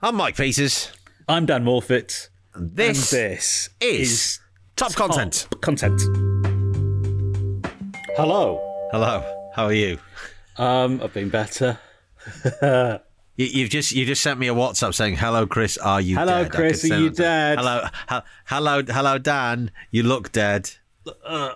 I'm Mike Peters. I'm Dan Morfitt. And this, and this is, Top, Top Content. Content. Hello. Hello. How are you? Um, I've been better. You, you've just you just sent me a WhatsApp saying, "Hello, Chris. Are you Hello, dead?" I Chris, are send you that. dead? Hello, ha- hello, hello, Dan. You look dead. Uh,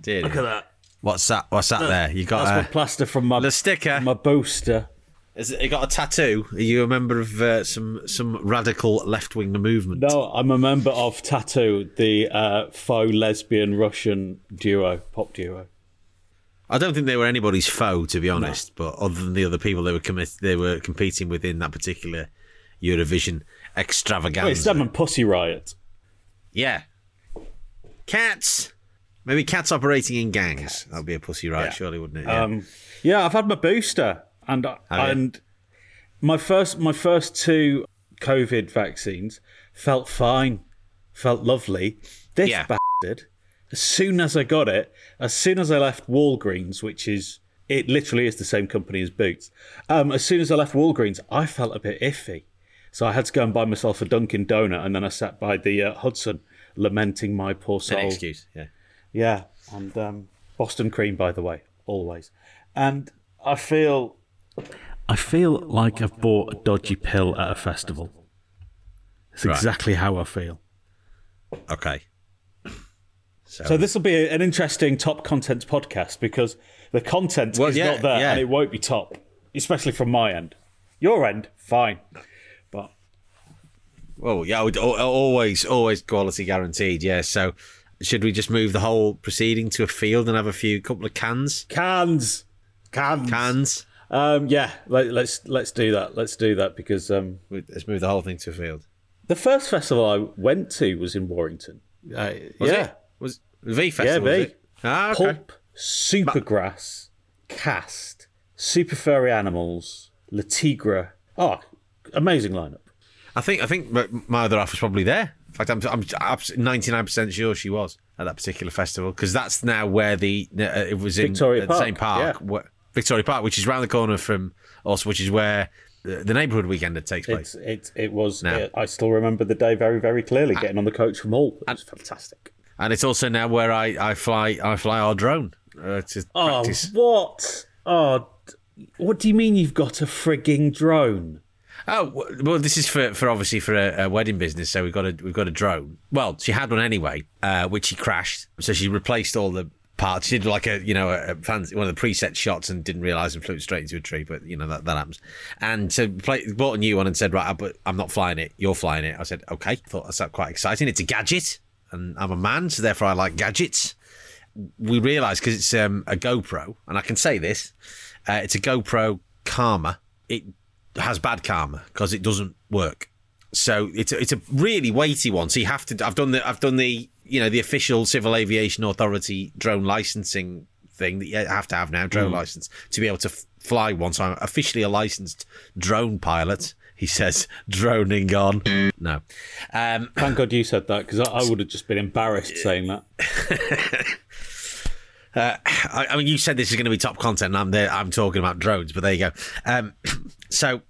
Dear. look at that. What's that? What's that there? You got That's my a, plaster from my the sticker. my booster. Is it, got a tattoo? Are you a member of uh, some some radical left wing movement? No, I'm a member of t.A.T.u., the uh, faux lesbian Russian duo, pop duo. I don't think they were anybody's foe, to be honest. But other than the other people they were commit- they were competing within that particular Eurovision extravaganza. Wait, it's them and Pussy Riot. Yeah. Cats. Maybe cats operating in gangs. That'd be a pussy Riot, Yeah. surely, wouldn't it? Yeah. Um, yeah, I've had my booster, and you? and my first my first two COVID vaccines felt fine, felt lovely. This Yeah. bastard, as soon as I got it, as soon as I left Walgreens, which is it literally is the same company as Boots. Um, as soon as I left Walgreens, I felt a bit iffy, so I had to go and buy myself a Dunkin' Donut, and then I sat by the uh, Hudson, lamenting my poor soul. An excuse. Yeah. Yeah, and um, Boston cream, by the way, always. And I feel, I feel like I've bought a dodgy pill at a festival. It's Right. exactly how I feel. Okay. So this will be an interesting top content podcast because the content Well, is yeah, not there yeah. and it won't be top, especially from my end. Your end, fine, but Well, yeah, I would al- always, always quality guaranteed. Yeah. So, should we just move the whole proceeding to a field and have a few couple of cans? cans, cans, Cans. Um, yeah, let, let's let's do that. Let's do that because um, Let's move the whole thing to a field. the first festival I went to was in Warrington. Uh, Was yeah. It? Was V Festival? Yeah, V. Ah, okay. Pulp, Supergrass, Cast, Super Furry Animals, Latigra. Oh, amazing lineup. I think I think my, other half was probably there. In fact, I'm I'm ninety nine percent sure she was at that particular festival because that's now where the uh, it was in Victoria at the same Park, park, where- Victoria Park, which is round the corner from us, which is where the, the neighbourhood weekend takes place. It's, it, it was, uh, I still remember the day very, very clearly getting on the coach from Hull. It was fantastic. and it's also now where I, I fly I fly our drone uh, to Oh, practice. what? Oh, what do you mean you've got a frigging drone? Oh well, this is for, for obviously for a, a wedding business. So we've got a we've got a drone. Well, she had one anyway, uh, which she crashed. So she replaced all the parts. She did like a you know a, fancy, one of the preset shots and didn't realise and flew straight into a tree. But you know that, that happens. And so play, bought a new one and said right, but I'm not flying it. You're flying it. I said okay. Thought that's quite exciting. It's a gadget, and I'm a man, so therefore I like gadgets. We realised because it's um, a GoPro, and I can say this, uh, it's a GoPro Karma. It has bad karma because it doesn't work. So it's a, it's a really weighty one. So you have to. I've done the I've done the you know the official Civil Aviation Authority drone licensing thing that you have to have now drone license to be able to f- fly one. So I'm officially a licensed drone pilot. He says droning on. No. Um, Thank God you said that because I, I would have just been embarrassed saying that. I, I mean, you said this is going to be top content, and I'm there. I'm talking about drones, but there you go. Um, so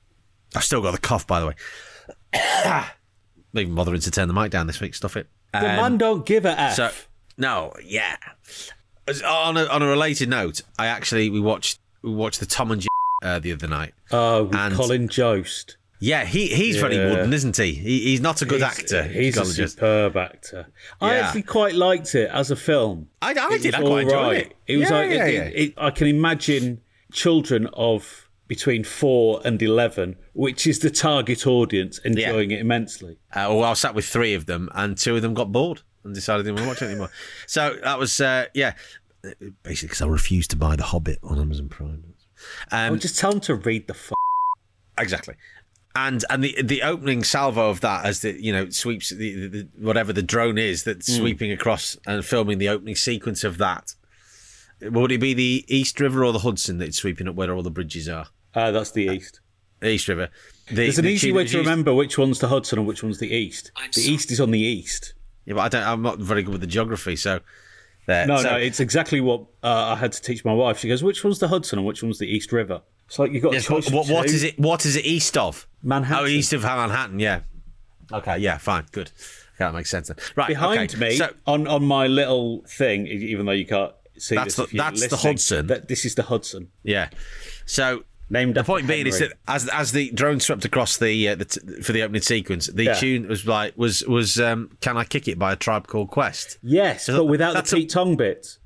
I've still got the cough, by the way. Not even bothering to turn the mic down this week. Stuff it. The Um, man don't give a F. So no, yeah. On a, on a related note, I actually we watched we watched the Tom and Jerry uh, the other night. oh, with and- Colin Jost. Yeah, he he's very Yeah. wooden, isn't he? he? He's not a good actor. He's a superb actor. I Yeah. actually quite liked it as a film. I, I did. I quite enjoyed alright. it. It was yeah, like it- it- I can imagine children of between four and eleven, which is the target audience, enjoying it immensely. Uh, well, I sat with three of them, and two of them got bored and decided they didn't want to watch it anymore. So that was, uh, yeah, basically because I refused to buy The Hobbit on Amazon Prime. Um, would just tell them to read the. F- exactly. And and the the opening salvo of that as the you know sweeps the, the, the whatever the drone is that's sweeping across and filming the opening sequence of that. Would it be the East River or the Hudson that's sweeping up where all the bridges are? Uh, that's the east. East River. The, There's an the easy way to used- remember which one's the Hudson and which one's the east. the east is on the east. Yeah, but I don't. I'm not very good with the geography, so there. No, So- no, it's exactly what uh, I had to teach my wife. She goes, "Which one's the Hudson and which one's the East River?" It's like you've got a Yes, what, choice of what, what two. is it? What is it east of? Manhattan. Oh, east of Manhattan. Yeah. Okay. Yeah. Fine. Good. Yeah, that makes sense. Then. Right. Behind okay. me, So on, on my little thing, even though you can't see That's this, the- if you're that's the Hudson. That, this is the Hudson. yeah. So Named the point being is that as as the drone swept across the, uh, the t- for the opening sequence, the Yeah. tune was like was was um, "Can I Kick It" by a tribe called Quest. Yes, So but without the that's a- Pete Tong bit.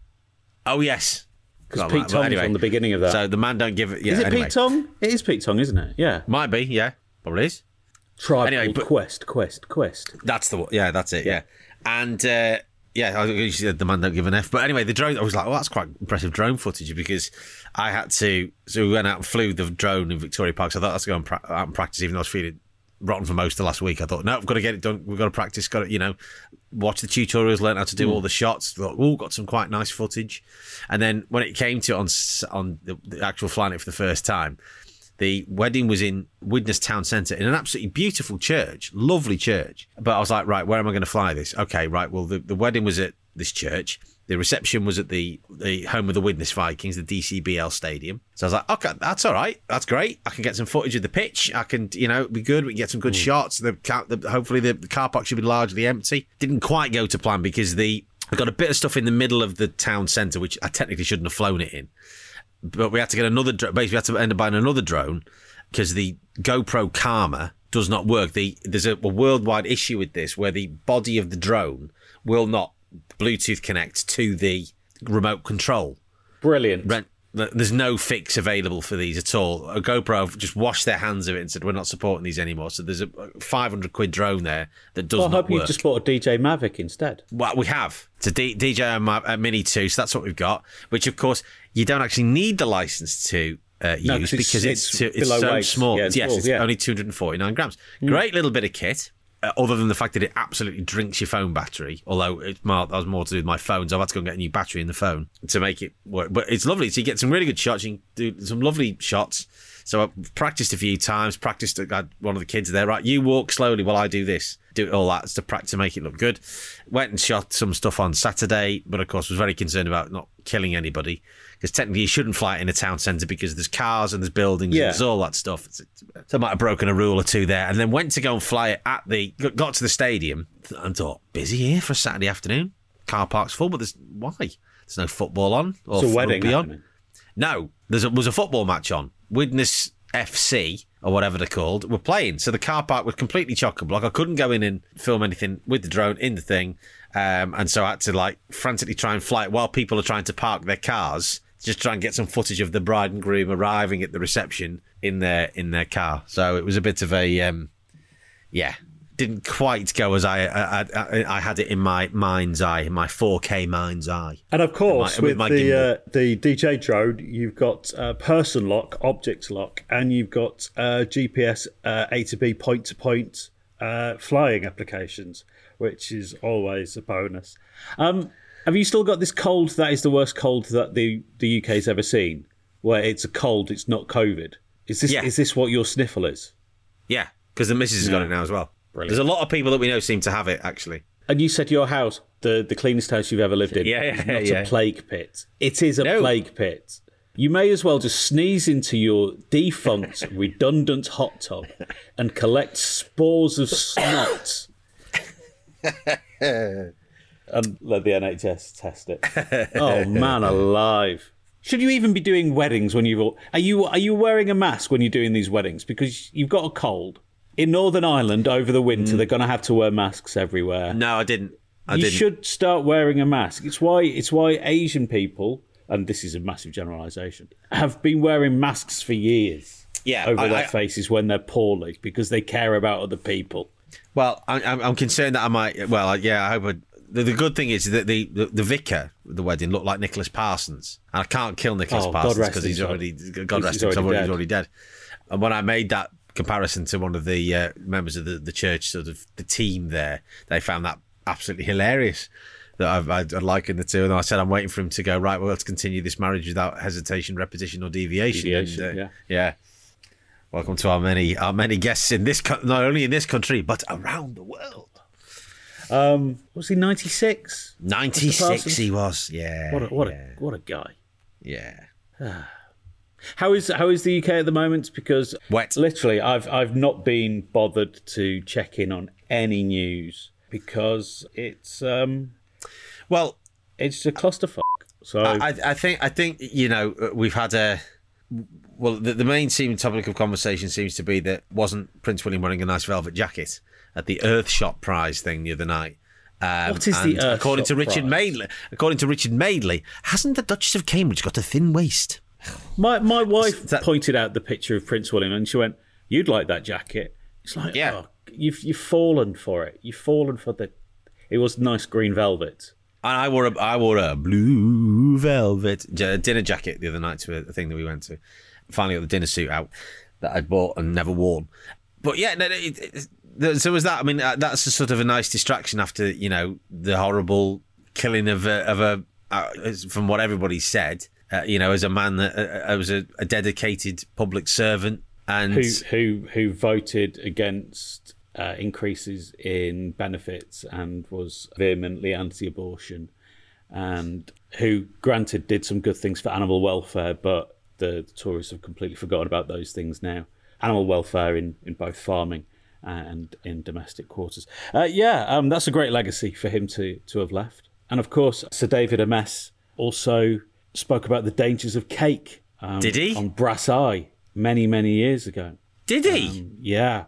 Oh yes. Because Well, Pete Tong's anyway. on the beginning of that. So the man don't give it. Yeah. is it anyway. Pete Tong? It is Pete Tong, isn't it? Yeah. Might be. Yeah. Probably is. Tribe Anyway, called but- Quest, Quest, Quest. That's the one. Yeah, that's it. Yeah, and uh, yeah, I you said the man don't give an f. But anyway, the drone. I was like, well, that's quite impressive drone footage because I had to. So we went out and flew the drone in Victoria Park. So I thought that's going pra- out and practice, even though I was feeling rotten for most of the last week. I thought, no, I've got to get it done. We've got to practice. Got to, you know, watch the tutorials, learn how to do hmm. all the shots. Thought, oh, got some quite nice footage. And then when it came to on on the, the actual flying it for the first time. The wedding was in Widnes Town Centre in an absolutely beautiful church, lovely church. But I was like, right, where am I going to fly this? Okay, right. Well, the, the wedding was at this church. The reception was at the, the home of the Widnes Vikings, the DCBL Stadium. So I was like, okay, that's all right. That's great. I can get some footage of the pitch. I can, you know, be good. We can get some good hmm. shots. The, the hopefully the, the car park should be largely empty. Didn't quite go to plan because the I got a bit of stuff in the middle of the town centre, which I technically shouldn't have flown it in but we had to get another drone. Basically, we had to end up buying another drone because the GoPro Karma does not work. The there's a, a worldwide issue with this where the body of the drone will not Bluetooth connect to the remote control. Brilliant. Rent- There's no fix available for these at all. A GoPro just washed their hands of it and said we're not supporting these anymore. So there's a 500 quid drone there that does well, I not hope you work. just bought a DJ Mavic instead. Well, we have. It's a D- DJI Ma- uh, Mini 2, so that's what we've got, which of course you don't actually need the license to uh, No, use it's- because it's, it's too, it's so weight. small. Yeah, it's yes, small, it's yeah. Only 249 grams. Great little bit of kit. Uh, other than the fact that it absolutely drinks your phone battery, although it's more, that was more to do with my phone, so I've had to go and get a new battery in the phone to make it work. But it's lovely. So you get some really good shots. You do some lovely shots. So I practiced a few times. Practiced. I had one of the kids there. Right, you walk slowly while I do this. Do all that to practice to make it look good. Went and shot some stuff on Saturday, but of course was very concerned about not killing anybody because technically you shouldn't fly it in a town centre because there's cars and there's buildings Yeah. and there's all that stuff. So I might have broken a rule or two there, and then went to go and fly it at the got to the stadium and thought busy here for a Saturday afternoon. Car park's full, but there's why? There's no football on or It's a wedding. on. No, there was a football match on. Widnes FC or whatever they're called were playing. So the car park was completely chock a block. I couldn't go in and film anything with the drone in the thing. Um, and so I had to like frantically try and fly it while people are trying to park their cars. Just try and get some footage of the bride and groom arriving at the reception in their in their car. So it was a bit of a um, yeah, didn't quite go as I I, I I had it in my mind's eye, my 4K mind's eye. And of course, with with, my the uh, the DJ drone, you've got uh, person lock, object lock, and you've got uh, GPS uh, A to B point to point uh, flying applications, which is always a bonus. Um, have you still got this cold that is the worst cold that the the UK's ever seen, where it's a cold, it's not COVID? Is this Yeah. is this what your sniffle is? Yeah, because the missus has got it now as well. Brilliant. There's a lot of people that we know seem to have it actually. And you said your house, the, the cleanest house you've ever lived in, Yeah, is yeah, not yeah. a plague pit. It is a No. plague pit. You may as well just sneeze into your defunct, redundant hot tub and collect spores of snot. and let the NHS test it. Oh man, alive! Should you even be doing weddings when you've? Are you are you wearing a mask when you're doing these weddings because you've got a cold? In Northern Ireland over the winter, mm. they're going to have to wear masks everywhere No, I didn't. I you didn't. should start wearing a mask. It's why it's why Asian people, and this is a massive generalisation, have been wearing masks for years Yeah, over I- their I- faces when they're poorly because they care about other people. Well, I'm, I'm concerned that I might. Well, yeah, I hope. I, the, the good thing is that the, the, the vicar of the wedding looked like Nicholas Parsons, and I can't kill Nicholas Oh, Parsons because he's already God rest he's him. already He's already dead. And when I made that comparison to one of the uh, members of the, the church, sort of the team there, they found that absolutely hilarious. That I've, I'd likened the two, and I said I'm waiting for him to go right. Well, let's continue this marriage without hesitation, repetition, or deviation. Deviation, And, uh, yeah. yeah. Welcome to our many our many guests in this not only in this country but around the world. Um, was he ninety six? Ninety six he was. Yeah. What a, what yeah, a what a guy. yeah. How is how is the UK at the moment? Because Wet. Literally, I've I've not been bothered to check in on any news because it's um Well, it's a clusterfuck. So I, I think I think you know we've had a well the, the main seeming topic of conversation seems to be that wasn't Prince William wearing a nice velvet jacket at the Earthshot Prize thing the other night. Um, What is the and According to Richard Prize? Madeley, according to Richard Madeley, hasn't the Duchess of Cambridge got a thin waist? My my wife that- pointed out the picture of Prince William and she went, "You'd like that jacket." It's like, Yeah. oh, you've you've fallen for it. You've fallen for the. It was nice green velvet. And I wore a I wore a blue velvet dinner jacket the other night to a, thing that we went to. Finally got the dinner suit out that I'd bought and never worn. But yeah, no, it, it, so was that. I mean, uh, that's a sort of a nice distraction after you know the horrible killing of a, of a uh, from what everybody said. Uh, you know, as a man that uh, uh, was a, a dedicated public servant and Who who who voted against uh, increases in benefits and was vehemently anti-abortion, and who, granted, did some good things for animal welfare, but the, Tories have completely forgotten about those things now. Animal welfare in, in both farming and in domestic quarters. Uh, yeah, um, that's a great legacy for him to to have left. And of course, Sir David Amess also spoke about the dangers of cake. Um, Did he? on Brass Eye many many years ago? did he? Yeah.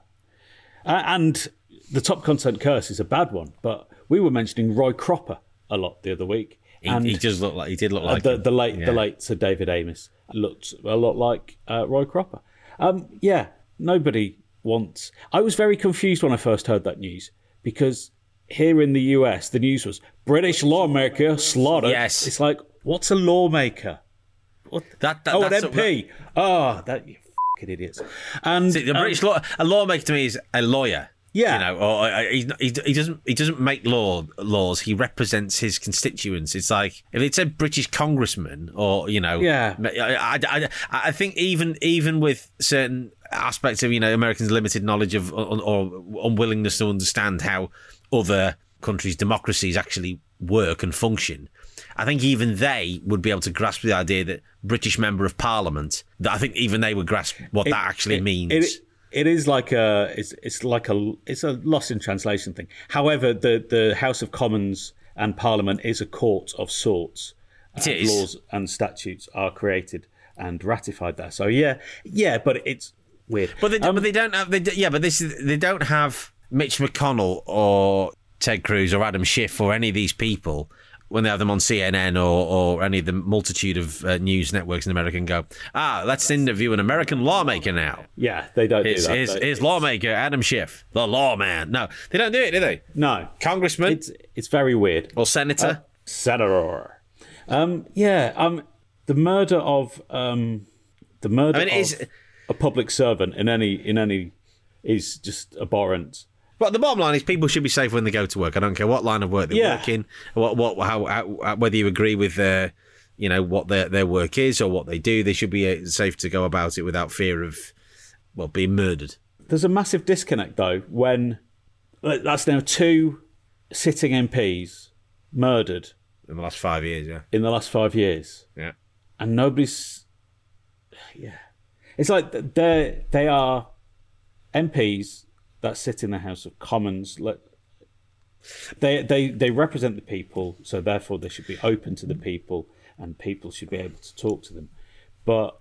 Uh, and the top content curse is a bad one, but we were mentioning Roy Cropper a lot the other week. he, and he does look like he did look uh, like the, the late Yeah. the late Sir David Amess looked a lot like uh, Roy Cropper. Um, yeah, nobody wants. I was very confused when I first heard that news because here in the US, the news was British lawmaker slaughtered. Yes. it's like what's a lawmaker? That, that Oh, an MP. Oh, that you fucking idiots. And See, the um, British law, a lawmaker to me is a lawyer. Yeah. you know, or uh, he, he, he doesn't he doesn't make law laws. He represents his constituents. It's like if it's a British congressman, or you know, Yeah. I, I, I, I think even even with certain aspects of you know Americans' limited knowledge of or, or unwillingness to understand how other countries' democracies actually work and function. I think even they would be able to grasp the idea that British member of Parliament. That I think even they would grasp what that actually means. It, it is like a it's it's like a it's a loss in translation thing. However, the the House of Commons and Parliament is a court of sorts. It and is. Laws and statutes are created and ratified there. So yeah, yeah, but it's weird. But they, Um, but they don't have. They, yeah, but this is they don't have Mitch McConnell or Ted Cruz or Adam Schiff or any of these people when they have them on CNN or, or any of the multitude of uh, news networks in America and go, ah, let's interview an American lawmaker now. yeah, they don't do that. They- lawmaker Adam Schiff, the lawman. No, they don't do it, do they? no, Congressman it's it's very weird. or senator. Senator. Um, yeah, um, the murder of um, the murder I mean, of is- a public servant in any in any is just abhorrent. But the bottom line is, people should be safe when they go to work. I don't care what line of work they Yeah. working, what, what, how, how, whether you agree with their, you know, what their their work is or what they do. They should be uh, safe to go about it without fear of, well, being murdered. There's a massive disconnect though when that's now two sitting MPs murdered In the last five years, yeah, in the last five years, yeah. and nobody's. Yeah, it's like they they are MPs that sit in the House of Commons. Let they they they represent the people, so therefore they should be open to the people, and people should be able to talk to them. But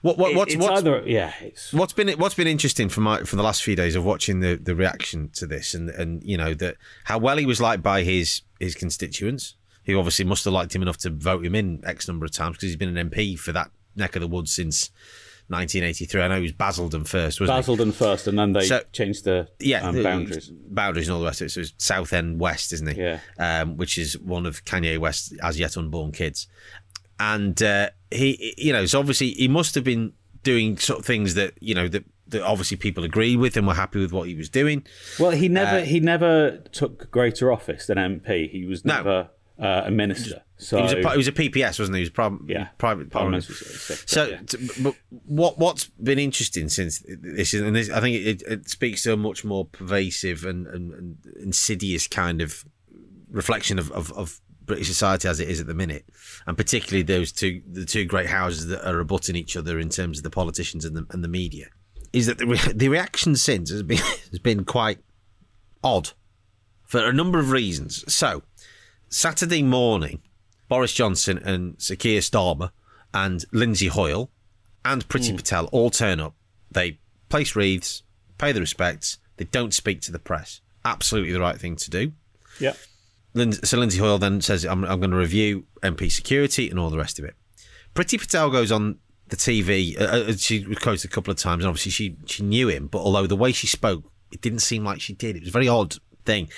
What, what, what's it's what's, either yeah, it's what's been what's been interesting for my for the last few days of watching the the reaction to this and and you know that how well he was liked by his his constituents who obviously must have liked him enough to vote him in x number of times because he's been an MP for that neck of the woods since 1983. I know he was Basildon first, wasn't he? Basildon first, and then they So- changed the yeah, um, boundaries. boundaries and all the rest of it. So it's Southend West, isn't he? Yeah. Um, which is one of Kanye West's as yet unborn kids, and uh, he, you know, so obviously he must have been doing sort of things that you know that, that obviously people agreed with and were happy with what he was doing. Well, he never he never took greater office than MP. He was No. never uh, a minister. So He was a he was a PPS, wasn't he? He was pri- yeah, private parliament. So, yeah. but what what's been interesting since this is, and this, I think it, it speaks to a much more pervasive and, and, and insidious kind of reflection of, of, of British society as it is at the minute, and particularly those two the two great houses that are abutting each other in terms of the politicians and the, and the media, is that the, re- the reaction since has been has been quite odd for a number of reasons. So, Saturday morning, Boris Johnson and Sir Keir Starmer and Lindsay Hoyle and Priti Patel all turn up. They place wreaths, pay the respects. They don't speak to the press. Absolutely the right thing to do. Yeah. So Lindsay Hoyle then says, I'm, I'm going to review MP security and all the rest of it. Priti Patel goes on the TV. Uh, uh, she was quoted a couple of times, and obviously she, she knew him, but although the way she spoke, it didn't seem like she did. It was a very odd thing.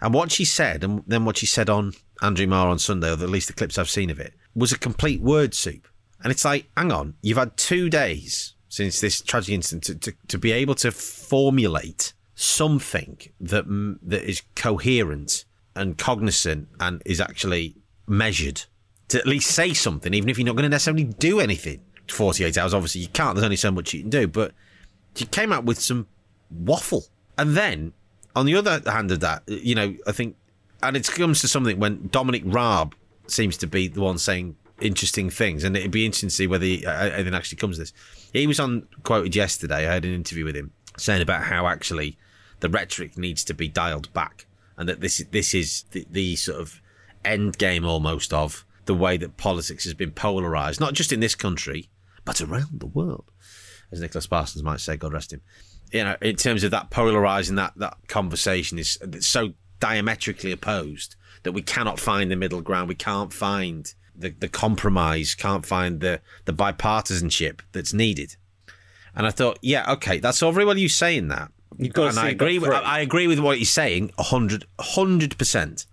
And what she said, and then what she said on Andrew Marr on Sunday, or at least the clips I've seen of it, was a complete word soup. And it's like, hang on, you've had two days since this tragic incident to, to, to be able to formulate something that that is coherent and cognizant and is actually measured to at least say something, even if you're not going to necessarily do anything. 48 hours, obviously, you can't. There's only so much you can do. But she came out with some waffle. And then, on the other hand of that, you know, I think, and it comes to something when Dominic Raab seems to be the one saying interesting things, and it'd be interesting to see whether he, uh, anything actually comes this. He was on quoted yesterday. I had an interview with him saying about how actually the rhetoric needs to be dialed back, and that this this is the, the sort of end game almost of the way that politics has been polarized, not just in this country but around the world, as Nicholas Parsons might say. God rest him. You know, in terms of that polarizing that that conversation is so diametrically opposed that we cannot find the middle ground. We can't find the, the compromise, can't find the, the bipartisanship that's needed. And I thought, yeah, okay, that's all very well you saying that. You've got to and I agree with. I agree with what you're saying, 100 percent.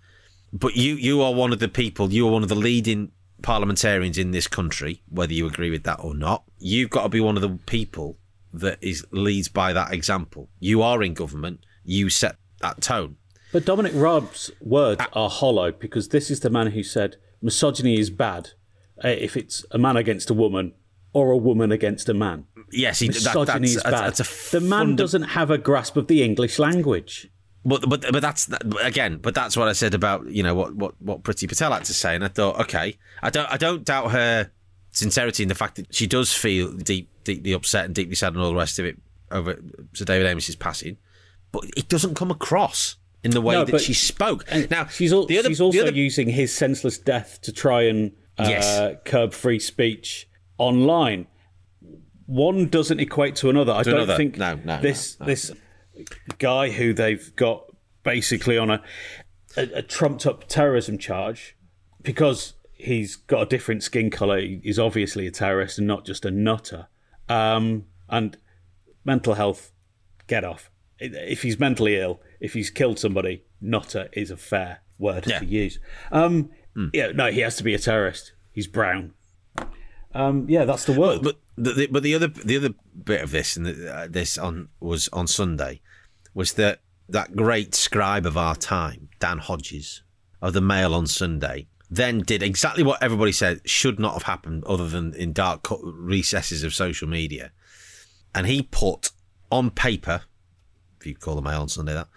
But you you are one of the people, you are one of the leading parliamentarians in this country, whether you agree with that or not. You've got to be one of the people that is leads by that example. You are in government, you set that tone. But Dominic Raab's words are hollow because this is the man who said misogyny is bad uh, if it's a man against a woman or a woman against a man. Yes, he, that, Misogyny that's, is bad. that's a the man funda- doesn't have a grasp of the English language. But but but that's again. But that's what I said about you know what what what Priti Patel had to say, and I thought, okay, I don't I don't doubt her sincerity in the fact that she does feel deep deeply upset and deeply sad and all the rest of it over Sir David Amess's passing, but it doesn't come across in the way No, that she spoke. Now She's, al- the other, she's also other- using his senseless death to try and uh, Yes. curb free speech online. One doesn't equate to another. I don't another. think No, no, this no. this guy who they've got basically on a, a, a trumped up terrorism charge because he's got a different skin color. He's obviously a terrorist and not just a nutter. Um, and mental health, get off. If he's mentally ill, if he's killed somebody, nutter is a fair word Yeah. to use. Um, Yeah, no, he has to be a terrorist. He's brown. Um, yeah, that's the word. But the, the, but the other the other bit of this and the, uh, this on was on Sunday was that that great scribe of our time, Dan Hodges of the Mail on Sunday, then did exactly what everybody said should not have happened, other than in dark recesses of social media, and he put on paper, you call them Mail on Sunday that,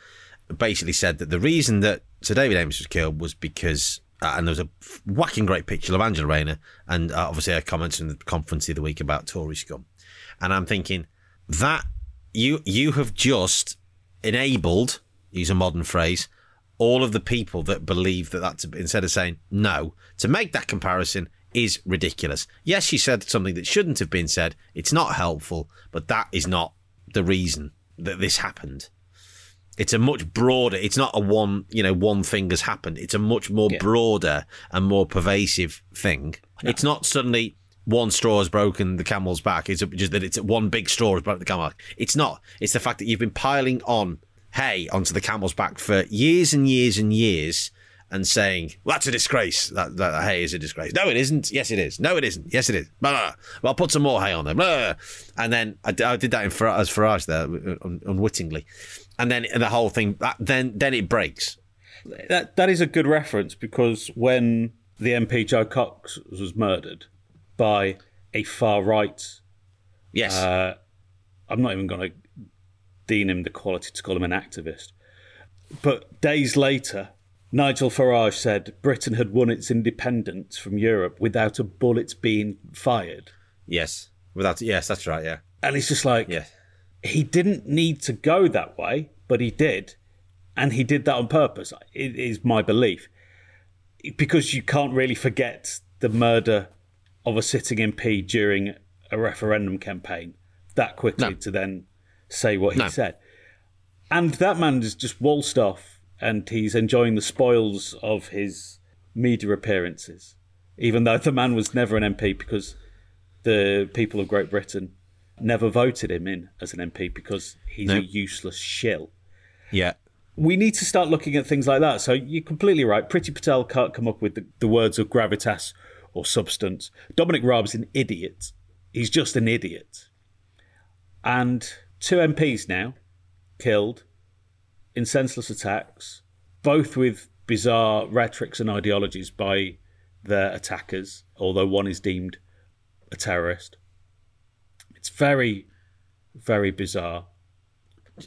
basically said that the reason that Sir David Amess was killed was because, uh, and there was a whacking great picture of Angela Rayner, and uh, obviously her comments in the conference the other week about Tory scum, and I'm thinking that you you have just enabled, use a modern phrase, all of the people that believe that that's instead of saying no to make that comparison is ridiculous. Yes, she said something that shouldn't have been said. It's not helpful, but that is not the reason that this happened. It's a much broader. It's not a one, you know, one thing has happened. It's a much more broader and more pervasive thing. It's not suddenly one straw has broken the camel's back. It's just that it's one big straw has broken the camel's back. It's not. It's the fact that you've been piling on hay onto the camel's back for years and years and years and saying, well, that's a disgrace. That, that hay is a disgrace. No, it isn't. Yes, it is. No, it isn't. Yes, it is. Blah, blah. Well, I'll put some more hay on there. Blah. And then I did that in Farage, as Farage there, un- unwittingly. And then the whole thing, that, then then it breaks. that that is a good reference because when the MP Jo Cox was murdered by a far right, Yes. uh, I'm not even going to deem him the quality to call him an activist. But days later, Nigel Farage said Britain had won its independence from Europe without a bullet being fired. Yes. Without yes, that's right. Yeah. And it's just like, Yeah. he didn't need to go that way, but he did. And he did that on purpose, it is my belief. Because you can't really forget the murder of a sitting MP during a referendum campaign that quickly No. to then say what he No. said. And that man is just waltzed off and he's enjoying the spoils of his media appearances, even though the man was never an MP because the people of Great Britain never voted him in as an MP because he's No. a useless shill. Yeah. We need to start looking at things like that. So you're completely right. Priti Patel can't come up with the, the words of gravitas or substance. Dominic Raab's an idiot. He's just an idiot. And two MPs now killed in senseless attacks, both with bizarre rhetorics and ideologies by their attackers, although one is deemed a terrorist. It's very, very bizarre.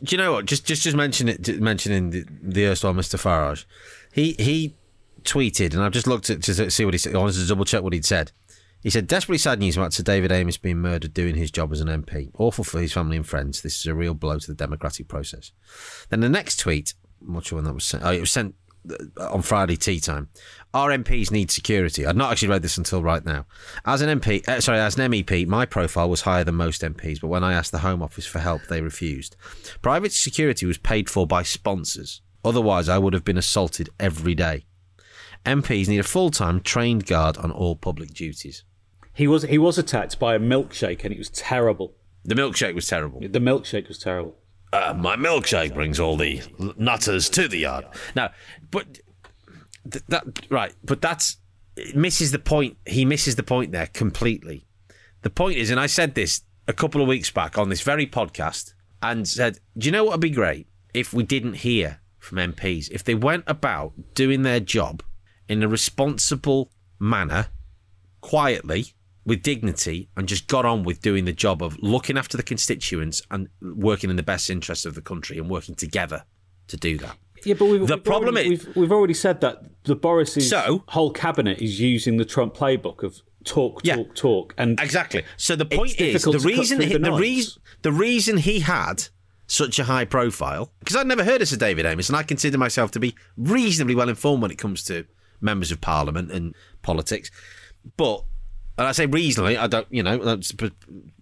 Do you know what? Just just just mention it. Mentioning the, the erstwhile Mr. Farage, he he tweeted, and I've just looked at to see what he said. I wanted to double check what he'd said. He said, "Desperately sad news about Sir David Amess being murdered doing his job as an MP. Awful for his family and friends. This is a real blow to the democratic process." Then the next tweet, I'm not sure when that was sent. Oh, it was sent uh, on Friday tea time. Our MPs need security. I'd not actually read this until right now. As an MP, uh, sorry, as an MEP, my profile was higher than most MPs, but when I asked the Home Office for help, they refused. Private security was paid for by sponsors. Otherwise, I would have been assaulted every day. MPs need a full-time trained guard on all public duties. He was he was attacked by a milkshake and it was terrible. The milkshake was terrible. The milkshake was terrible. uh, my milkshake brings all the nutters to the yard. Now, but th- that right, but that's it misses the point. He misses the point there completely. The point is, and I said this a couple of weeks back on this very podcast, and said, "Do you know what would be great if we didn't hear from MPs if they went about doing their job in a responsible manner, quietly." With dignity and just got on with doing the job of looking after the constituents and working in the best interests of the country and working together to do that. Yeah, but we've, The we've problem already, is- we've, we've already said that the Boris's So- whole cabinet is using the Trump playbook of talk, Yeah. talk, talk, and Exactly. So the point is the reason through the, the reason the reason he had such a high profile because I'd never heard of Sir David Amess and I consider myself to be reasonably well informed when it comes to members of parliament and politics. But and I say reasonably, I don't you know that's-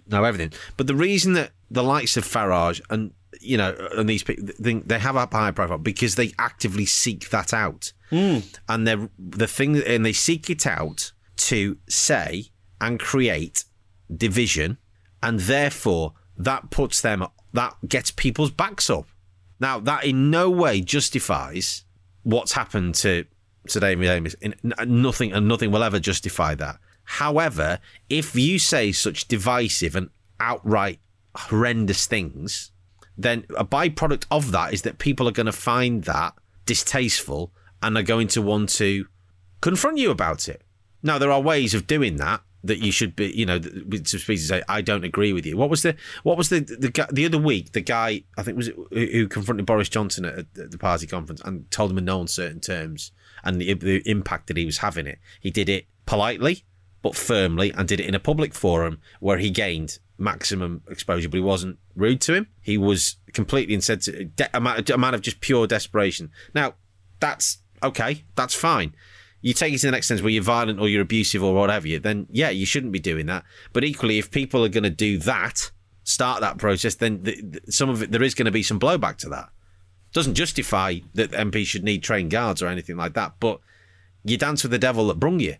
know everything. But the reason that the likes of Farage and you know and these people think they have a high profile because they actively seek that out. Hmm. And they're the thing and they seek it out to say and create division and therefore that puts them that gets people's backs up. Now that in no way justifies what's happened to to David Amess. In, nothing and nothing will ever justify that however if you say such divisive and outright horrendous things then a byproduct of that is that people are going to find that distasteful and are going to want to confront you about it. Now, there are ways of doing that that you should be, you know, some speeches say, "I don't agree with you." What was the what was the the the other week? The guy I think was it who confronted Boris Johnson at, at the party conference and told him in no uncertain terms and the, the impact that he was having it. He did it politely but firmly and did it in a public forum where he gained maximum exposure, but he wasn't rude to him. He was completely insensitive, de- a, man, of just pure desperation. Now, that's okay, that's fine. You take it to the next sense where you're violent or you're abusive or whatever you, then yeah, you shouldn't be doing that. But equally, if people are going to do that, start that process, then the, the, some of it there is going to be some blowback to that. Doesn't justify that MPs should need trained guards or anything like that, but you dance with the devil that brung you.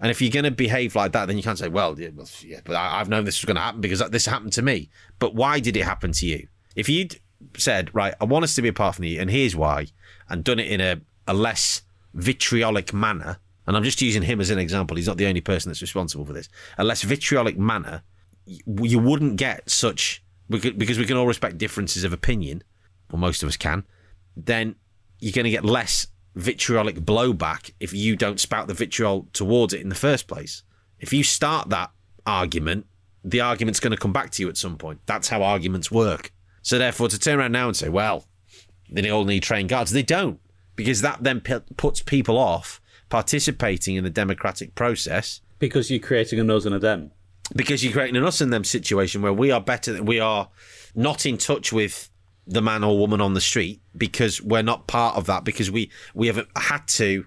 And if you're going to behave like that, then you can't say, well, yeah, but I, I've known this was going to happen because this happened to me. But why did it happen to you? If you'd said, right, I want us to be apart from you, and here's why, and done it in a, a less vitriolic manner, and I'm just using him as an example, he's not the only person that's responsible for this, a less vitriolic manner, you wouldn't get such, because we can all respect differences of opinion, or most of us can, then you're going to get less vitriolic blowback if you don't spout the vitriol towards it in the first place. If you start that argument, the argument's going to come back to you at some point. That's how arguments work. So therefore, to turn around now and say, well, they all need trained guards, they don't. because that then p- puts people off participating in the democratic process Because you're creating a us and a them. because you're creating an us and them situation where we are better than we are not in touch with the man or woman on the street because we're not part of that because we we have had to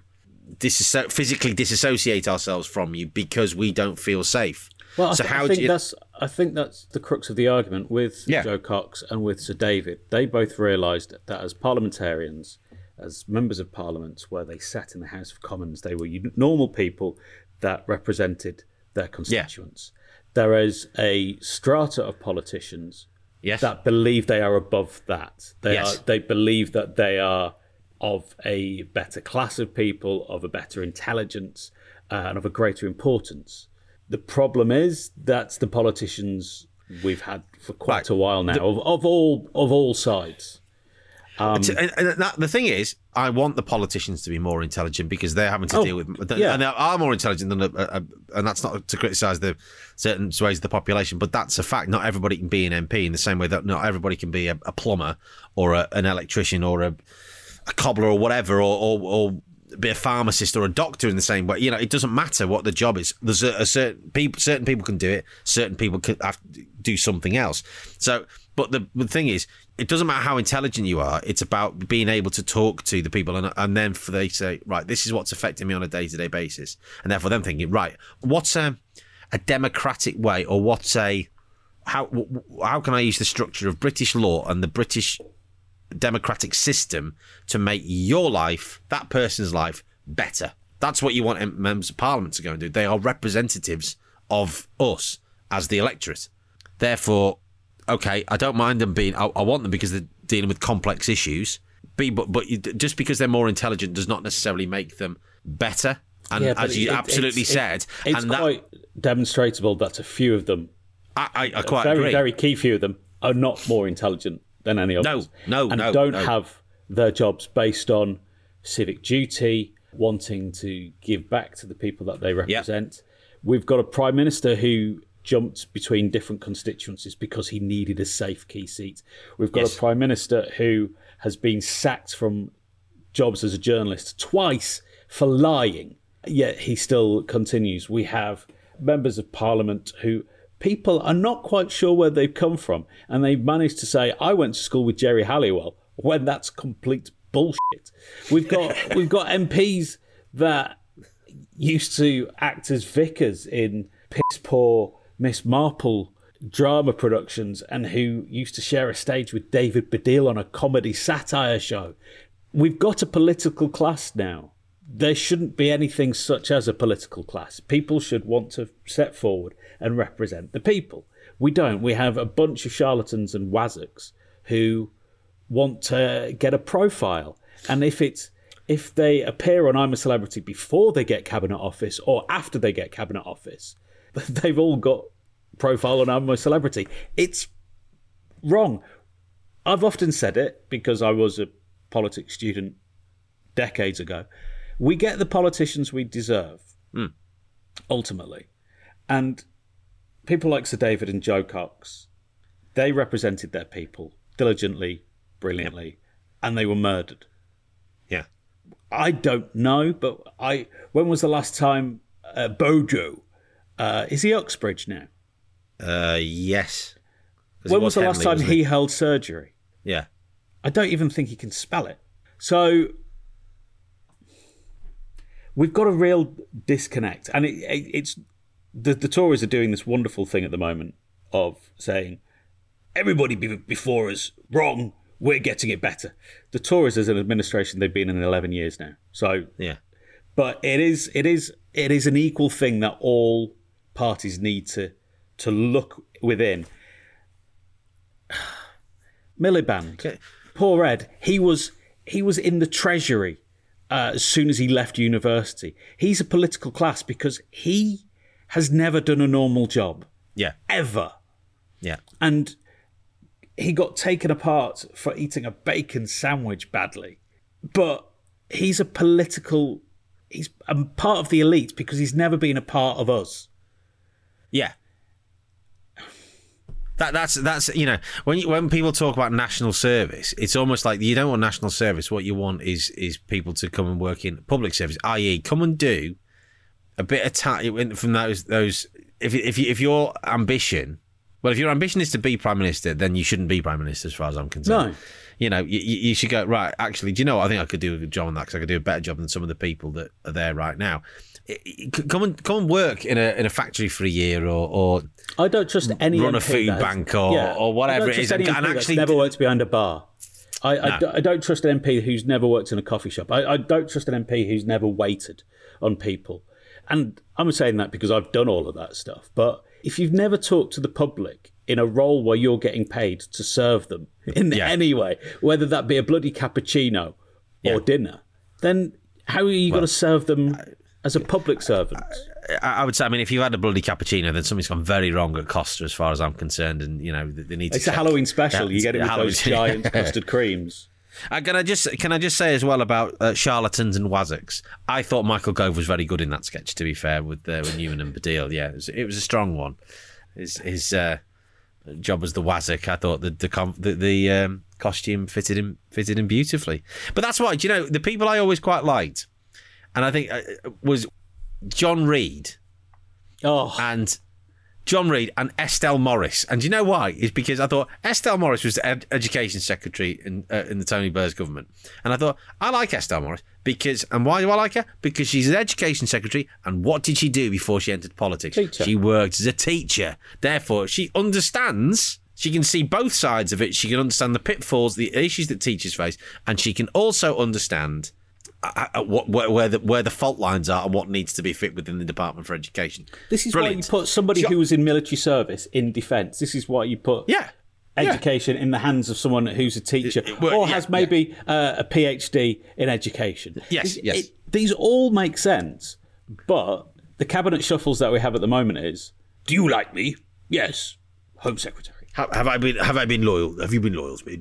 disasso- physically disassociate ourselves from you because we don't feel safe Well, I, so th- how I think do you that's I think that's the crux of the argument with Yeah. Jo Cox and with Sir David. They both realised that as parliamentarians, as members of Parliament, where they sat in the House of Commons, they were normal people that represented their constituents. There is a strata of politicians yes that believe they are above that. They Yes. are they believe that they are of a better class of people, of a better intelligence, uh, and of a greater importance. The problem is that's the politicians we've had for quite Right. a while now, of, of all of all sides. Um, and that, the thing is, I want the politicians to be more intelligent because they're having to Oh, deal with, yeah. and they are more intelligent than, a, a, a- and that's not to criticise the certain ways of the population, but that's a fact. Not everybody can be an MP in the same way that not everybody can be a, a plumber or a, an electrician or a, a cobbler or whatever, or, or, or be a pharmacist or a doctor in the same way. You know, it doesn't matter what the job is. There's a, a certain people, certain people can do it. Certain people can have to do something else. So, but the, the thing is, it doesn't matter how intelligent you are. It's about being able to talk to the people, and and then for they say, right, this is what's affecting me on a day to day basis, and therefore them thinking, right, what's a a democratic way, or what's a how how can I use the structure of British law and the British democratic system to make your life, that person's life, better. That's what you want members of parliament to go and do. They are representatives of us as the electorate. Therefore, okay, I don't mind them being. I, I want them because they're dealing with complex issues. B, but but you, just because they're more intelligent does not necessarily make them better. And Yeah, as you it- absolutely it's- said, It's and that quite demonstrable that a few of them, I, I, I quite very agree. very key few of them, are not more intelligent than any of No, us. no, and no, don't no. have their jobs based on civic duty, wanting to give back to the people that they represent. We've got a prime minister who jumped between different constituencies because he needed a safe key seat. We've got Yes. a prime minister who has been sacked from jobs as a journalist twice for lying, yet he still continues. We have members of parliament who people are not quite sure where they've come from, and they've managed to say, I went to school with Geri Halliwell, when that's complete bullshit. We've got we've got MPs that used to act as vicars in piss poor Miss Marple drama productions and who used to share a stage with David Baddiel on a comedy satire show. We've got a political class now. There shouldn't be anything such as a political class. People should want to step forward and represent the people. We don't. We have a bunch of charlatans and wazzocks who want to get a profile. And if it's if they appear on I'm a Celebrity before they get cabinet office or after they get cabinet office, they've all got profile on I'm a Celebrity. It's wrong. I've often said it because I was a politics student decades ago. We get the politicians we deserve, hmm. ultimately. And people like Sir David and Jo Cox, they represented their people diligently, brilliantly, and they were murdered. yeah. I don't know, but I. When was the last time uh, Bojo? Uh, is he Uxbridge now? Uh, yes. When it was the last Henley, time wasn't he held surgery? Yeah. I don't even think he can spell it. So we've got a real disconnect, and it, it, it's the, the Tories are doing this wonderful thing at the moment of saying everybody be- before us wrong. We're getting it better. The Tories, as an administration, they've been in eleven years now. So, Yeah. but it is it is it is an equal thing that all parties need to to look within. Miliband, Okay. poor Ed, he was he was in the treasury uh, as soon as he left university. He's a political class because he has never done a normal job Yeah. ever, Yeah. and he got taken apart for eating a bacon sandwich badly. But he's a political. He's a part of the elite because he's never been a part of us. Yeah. That, that's that's you know when you, when people talk about national service, it's almost like you don't want national service. What you want is is people to come and work in public service, i.e., come and do a bit of time from those those. If if if your ambition, well, if your ambition is to be prime minister, then you shouldn't be prime minister, as far as I'm concerned. No. You know, you, you should go right. Actually, do you know what? I think I could do a good job on that because I could do a better job than some of the people that are there right now. It- it- Come and come and work in a in a factory for a year, or or I don't trust any Run a food has- bank or- or whatever I don't trust is, and- MP and actually- never worked behind a bar. I, I No. d- I don't trust an MP who's never worked in a coffee shop. I, I don't trust an MP who's never waited on people. And I'm saying that because I've done all of that stuff. But if you've never talked to the public in a role where you're getting paid to serve them in Yeah. any way, whether that be a bloody cappuccino or Yeah. dinner, then how are you going to serve them as a public servant? I I would say, I mean, if you've had a bloody cappuccino, then something's gone very wrong at Costa, as far as I'm concerned. And you know, they need to. It's a Halloween special. You get it with those giant custard creams. Uh, can I just can I just say as well about uh, charlatans and wazzocks? I thought Michael Gove was very good in that sketch. To be fair, with uh, with Newman and Baddiel, yeah, it was, it was a strong one. His his uh, job as the wazzock, I thought the the the, the um, costume fitted him fitted him beautifully. But that's why, do you know, the people I always quite liked, and I think uh, was John Reid Oh, and John Reid and Estelle Morris. And do you know why? Is because I thought Estelle Morris was the ed- education secretary in uh, in the Tony Blair's government, and I thought I like Estelle Morris because and why do I like her? Because she's an education secretary, and what did she do before she entered politics? Teacher. She worked as a teacher. Therefore, she understands. She can see both sides of it. She can understand the pitfalls, the issues that teachers face, and she can also understand what, where, where the where the fault lines are and what needs to be fit within the Department for Education. This is Brilliant. why you put somebody who was in military service in defence. This is why you put Yeah. Yeah. education in the hands of someone who's a teacher well, or yeah, has maybe uh, a PhD in education. Yes, It- yes. it- these all make sense, but the cabinet shuffles that we have at the moment is: Do you like me? Yes, Home Secretary. Have, have I been have I been loyal? Have you been loyal to me?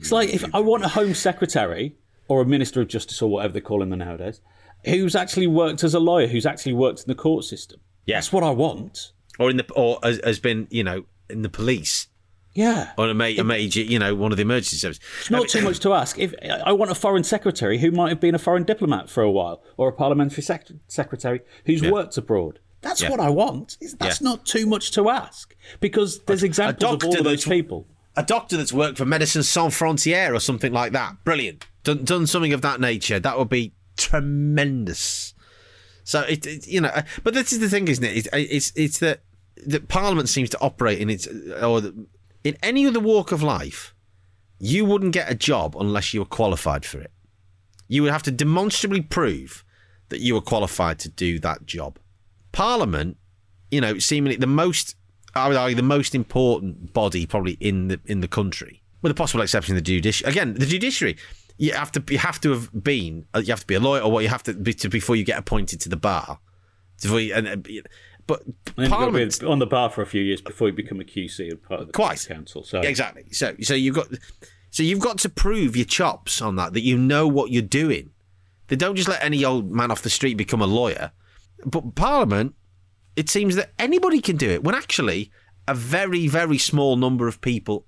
It's like if I want a Home Secretary or a Minister of Justice or whatever they call him nowadays, who's actually worked as a lawyer, who's actually worked in the court system. Yeah. That's what I want. or in the or has, has been you know in the police Yeah. or a, ma- a major you know one of the emergency services. It's not too much to ask. If I want a foreign secretary who might have been a foreign diplomat for a while, or a parliamentary sec- secretary who's worked abroad, that's Yeah. what I want. That's Yeah. not too much to ask because there's examples of all of those people. A doctor that's worked for Medicine Sans Frontières or something like that. Brilliant. Done, done something of that nature. That would be tremendous. So it, it you know, uh, but this is the thing, isn't it? It's it's, it's that Parliament seems to operate in its or the, in any other walk of life, you wouldn't get a job unless you were qualified for it. You would have to demonstrably prove that you were qualified to do that job. Parliament, you know, seemingly the most, I would argue, the most important body probably in the in the country, with the possible exception of the judiciary. Again, the judiciary, you have to you have to have been, uh, you have to be a lawyer, or what you have to be to, before you get appointed to the bar. Before you, and, uh, but And you've got to Parliament, be on the bar for a few years before you become a QC and part of the Quite. council. So Exactly. So so you've got so you've got to prove your chops on that that you know what you're doing. They don't just let any old man off the street become a lawyer. But Parliament, it seems that anybody can do it when actually a very very small number of people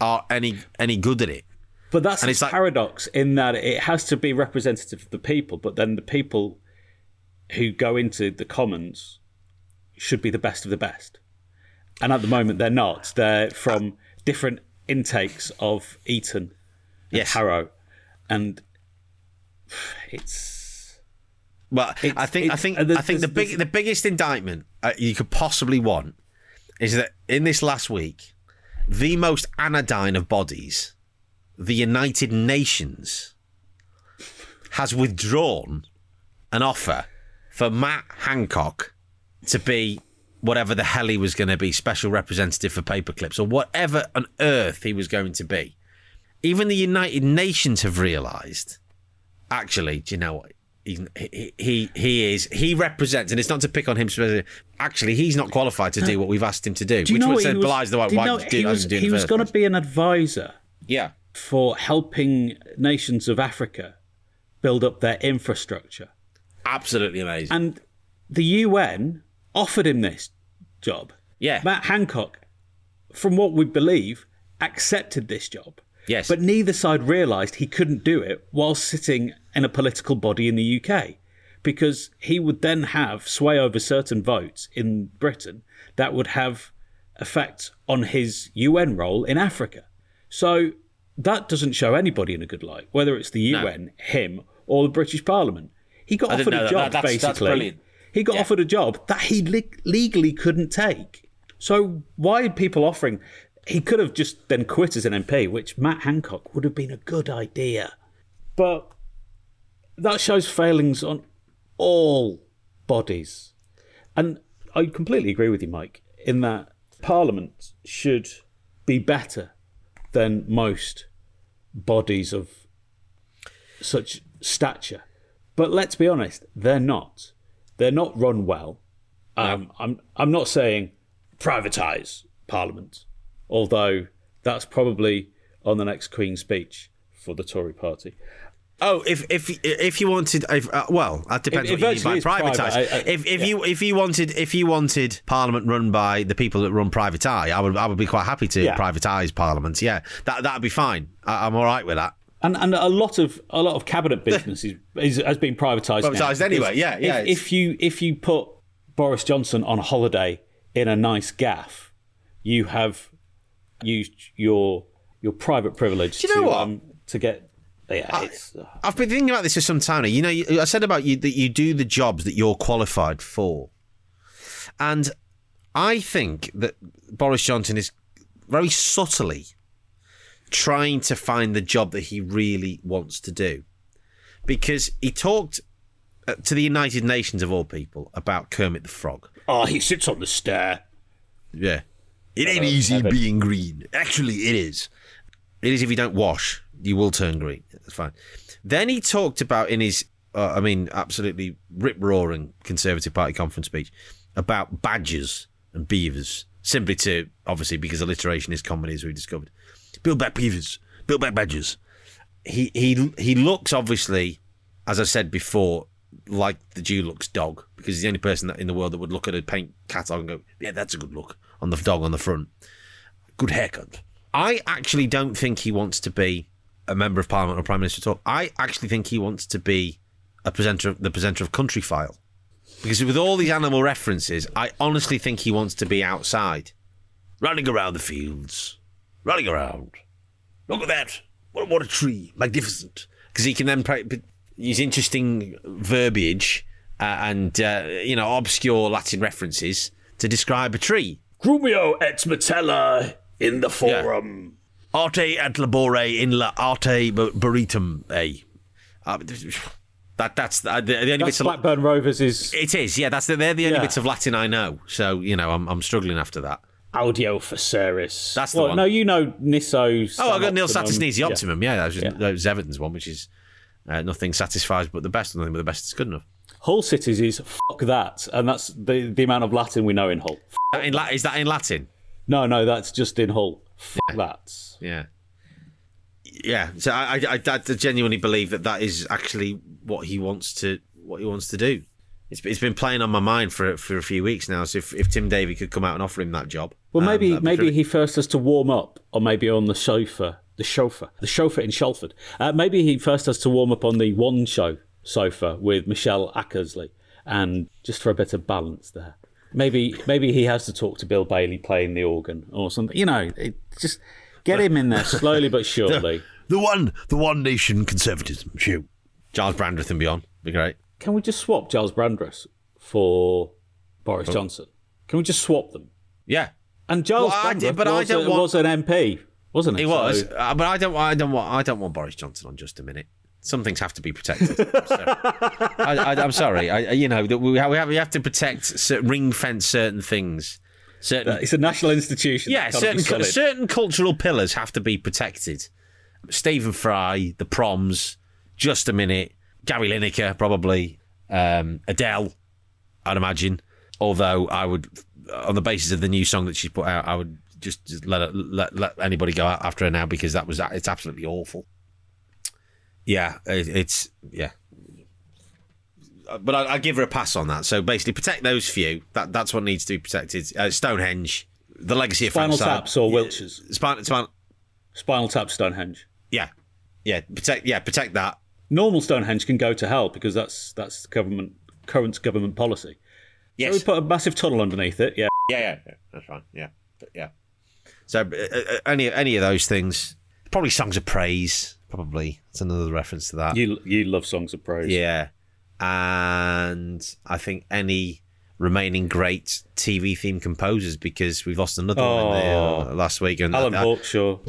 are any any good at it. But that's And a like- paradox in that it has to be representative of the people, but then the people who go into the Commons should be the best of the best. And at the moment, they're not. They're from different intakes of Eton and Yes. Harrow. And it's. Well, I think I think I think the big the biggest indictment uh, you could possibly want is that in this last week, the most anodyne of bodies, the United Nations, has withdrawn an offer for Matt Hancock to be whatever the hell he was going to be, special representative for paperclips or whatever on earth he was going to be. Even the United Nations have realised actually, do you know what? He, he, he, he is, he represents, and it's not to pick on him specifically. Actually, he's not qualified to do what we've asked him to do, Do which would what say was- belies the why, do you know do he was, do it in he the was going to be an advisor Yeah. For helping nations of Africa build up their infrastructure. Absolutely amazing. And the UN offered him this job. yeah. Matt Hancock from what we believe, accepted this job. Yes. But neither side realised he couldn't do it while sitting in a political body in the UK, because he would then have sway over certain votes in Britain that would have effect on his UN role in Africa. So that doesn't show anybody in a good light, whether it's the UN, him, or the British Parliament. He got didn't offered a job, That- that's- basically. that's brilliant. He got Yeah. offered a job that he le- legally couldn't take. So why are people offering? He could have just then quit as an MP, which Matt Hancock would have been a good idea. But that shows failings on all bodies. And I completely agree with you, Mike, in that Parliament should be better than most bodies of such stature. But let's be honest, they're not. They're not run well. Um, I'm I'm not saying privatise Parliament, although that's probably on the next Queen's speech for the Tory party. Oh, if if if you wanted, if, uh, well, that depends It- what you mean by virtually is private. privatise. I- I- if if yeah. you if you wanted if you wanted Parliament run by the people that run Private Eye, I would I would be quite happy to Yeah. privatise Parliament. Yeah, that that'd be fine. I, I'm all right with that. And and a lot of a lot of cabinet business is, is has been privatised. Privatised anyway, yeah, yeah, If, if you if you put Boris Johnson on holiday in a nice gaff, you have used your your private privilege you know to what? um, to get. Yeah, it's, uh, I've been thinking about this for some time now. You know, you- I said about you that you do the jobs that you're qualified for, and I think that Boris Johnson is very subtly trying to find the job that he really wants to do, because he talked uh, to the United Nations of all people about Kermit the Frog. oh, he sits on the stair. Yeah. It ain't easy heaven. being green. Actually, it is. It is if you don't wash, you will turn green. That's fine. Then he talked about in his, uh, I mean, absolutely rip roaring Conservative Party conference speech about badgers and beavers, simply to, obviously, because alliteration is common, as we discovered. Build back beavers, build back badgers. He, he, he looks, obviously, as I said before, like the Dulux dog because he's the only person that in the world that would look at a paint catalogue and go, yeah, that's a good look on the dog on the front. Good haircut. I actually don't think he wants to be a member of parliament or prime minister at all. I actually think he wants to be a presenter, of, the presenter of Countryfile, because with all these animal references, I honestly think he wants to be outside, running around the fields, running around. Look at that! What, what a tree! Magnificent! Because he can then pra- use interesting verbiage uh, and uh, you know obscure Latin references to describe a tree. Grumio et Metella in the forum. Arte et labore in la arte buritum a. Uh, that that's the, the only That's bits of, Blackburn Rovers is it is yeah that's the, they're the only Yeah. bits of Latin I know so you know I'm I'm struggling after that. Audio for Faceris. That's the well, one. No, you know Nisso. Oh, I got Neil Optimum. Satis needs the Yeah. optimum. Yeah, that was, Yeah. that was Everton's one, which is uh, nothing satisfies but the best, nothing but the best is good enough. Hull Cities is fuck that, and that's the the amount of Latin we know in Hull. That in La- is that in Latin? No, no, that's just in Hull. Fuck that. Yeah. Yeah, so I, I, I, I genuinely believe that that is actually what he wants to what he wants to do. It's, it's been playing on my mind for for a few weeks now. So if, if Tim Davie could come out and offer him that job, Well, um, maybe that'd maybe he first has to warm up, or maybe on the sofa, the chauffeur, the chauffeur in Shalford. Uh, maybe he first has to warm up on the one show sofa with Michelle Ackerley, and just for a bit of balance there. Maybe maybe he has to talk to Bill Bailey playing the organ or something. You know, it, just get him in there slowly but surely. the one the one nation conservatism shoot. Giles Brandreth and beyond be great. Can we just swap Giles Brandreth for Boris Johnson? Can we just swap them? Yeah, And Giles Well, I Brandreth did- but I was, don't a- want- was an MP, wasn't he? he was, So- uh, but I don't I don't want I don't want Boris Johnson on just a minute. Some things have to be protected. So, I, I, I'm sorry. I, you know that we have, we have we have to protect ring fence certain things. Certain It's a national institution. Yeah, It's gotta be certain certain cultural pillars have to be protected. Stephen Fry, the Proms, just a minute. Gary Lineker, probably. Um, Adele, I'd imagine. Although I would, on the basis of the new song that she's put out, I would just, just let, her, let let anybody go out after her now because that was it's absolutely awful. Yeah, it, it's yeah. But I, I give her a pass on that. So basically, protect those few. That that's what needs to be protected. Uh, Stonehenge, the legacy of Spinal Frank Taps or Wiltshire's? Spinal, spinal, Spinal Tap Stonehenge. yeah, yeah, protect, yeah, protect that. Normal Stonehenge can go to hell because that's that's government current government policy. Yes, So we put a massive tunnel underneath it. Yeah. yeah, yeah, yeah, that's fine. Yeah, yeah. So uh, uh, any any of those things, probably songs of praise. Probably it's another reference to that. You you love songs of praise. Yeah, and I think any remaining great TV theme composers because we've lost another one in Oh. the, uh, last week. And Alan I- I- Hawkshaw.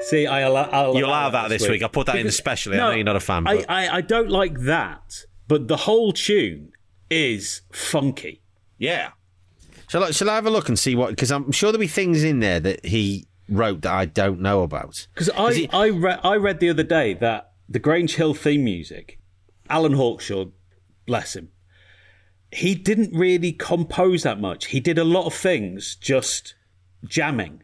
See, I allow, I'll you allow that this week. I put that in Because- especially. I no, know you're not a fan, I, but I, I don't like that, but the whole tune is funky. yeah. Shall I, shall I have a look and see what? Because I'm sure there'll be things in there that he wrote that I don't know about. Because I, I, re- I read the other day that the Grange Hill theme music, Alan Hawkshaw, bless him, he didn't really compose that much. He did a lot of things just jamming.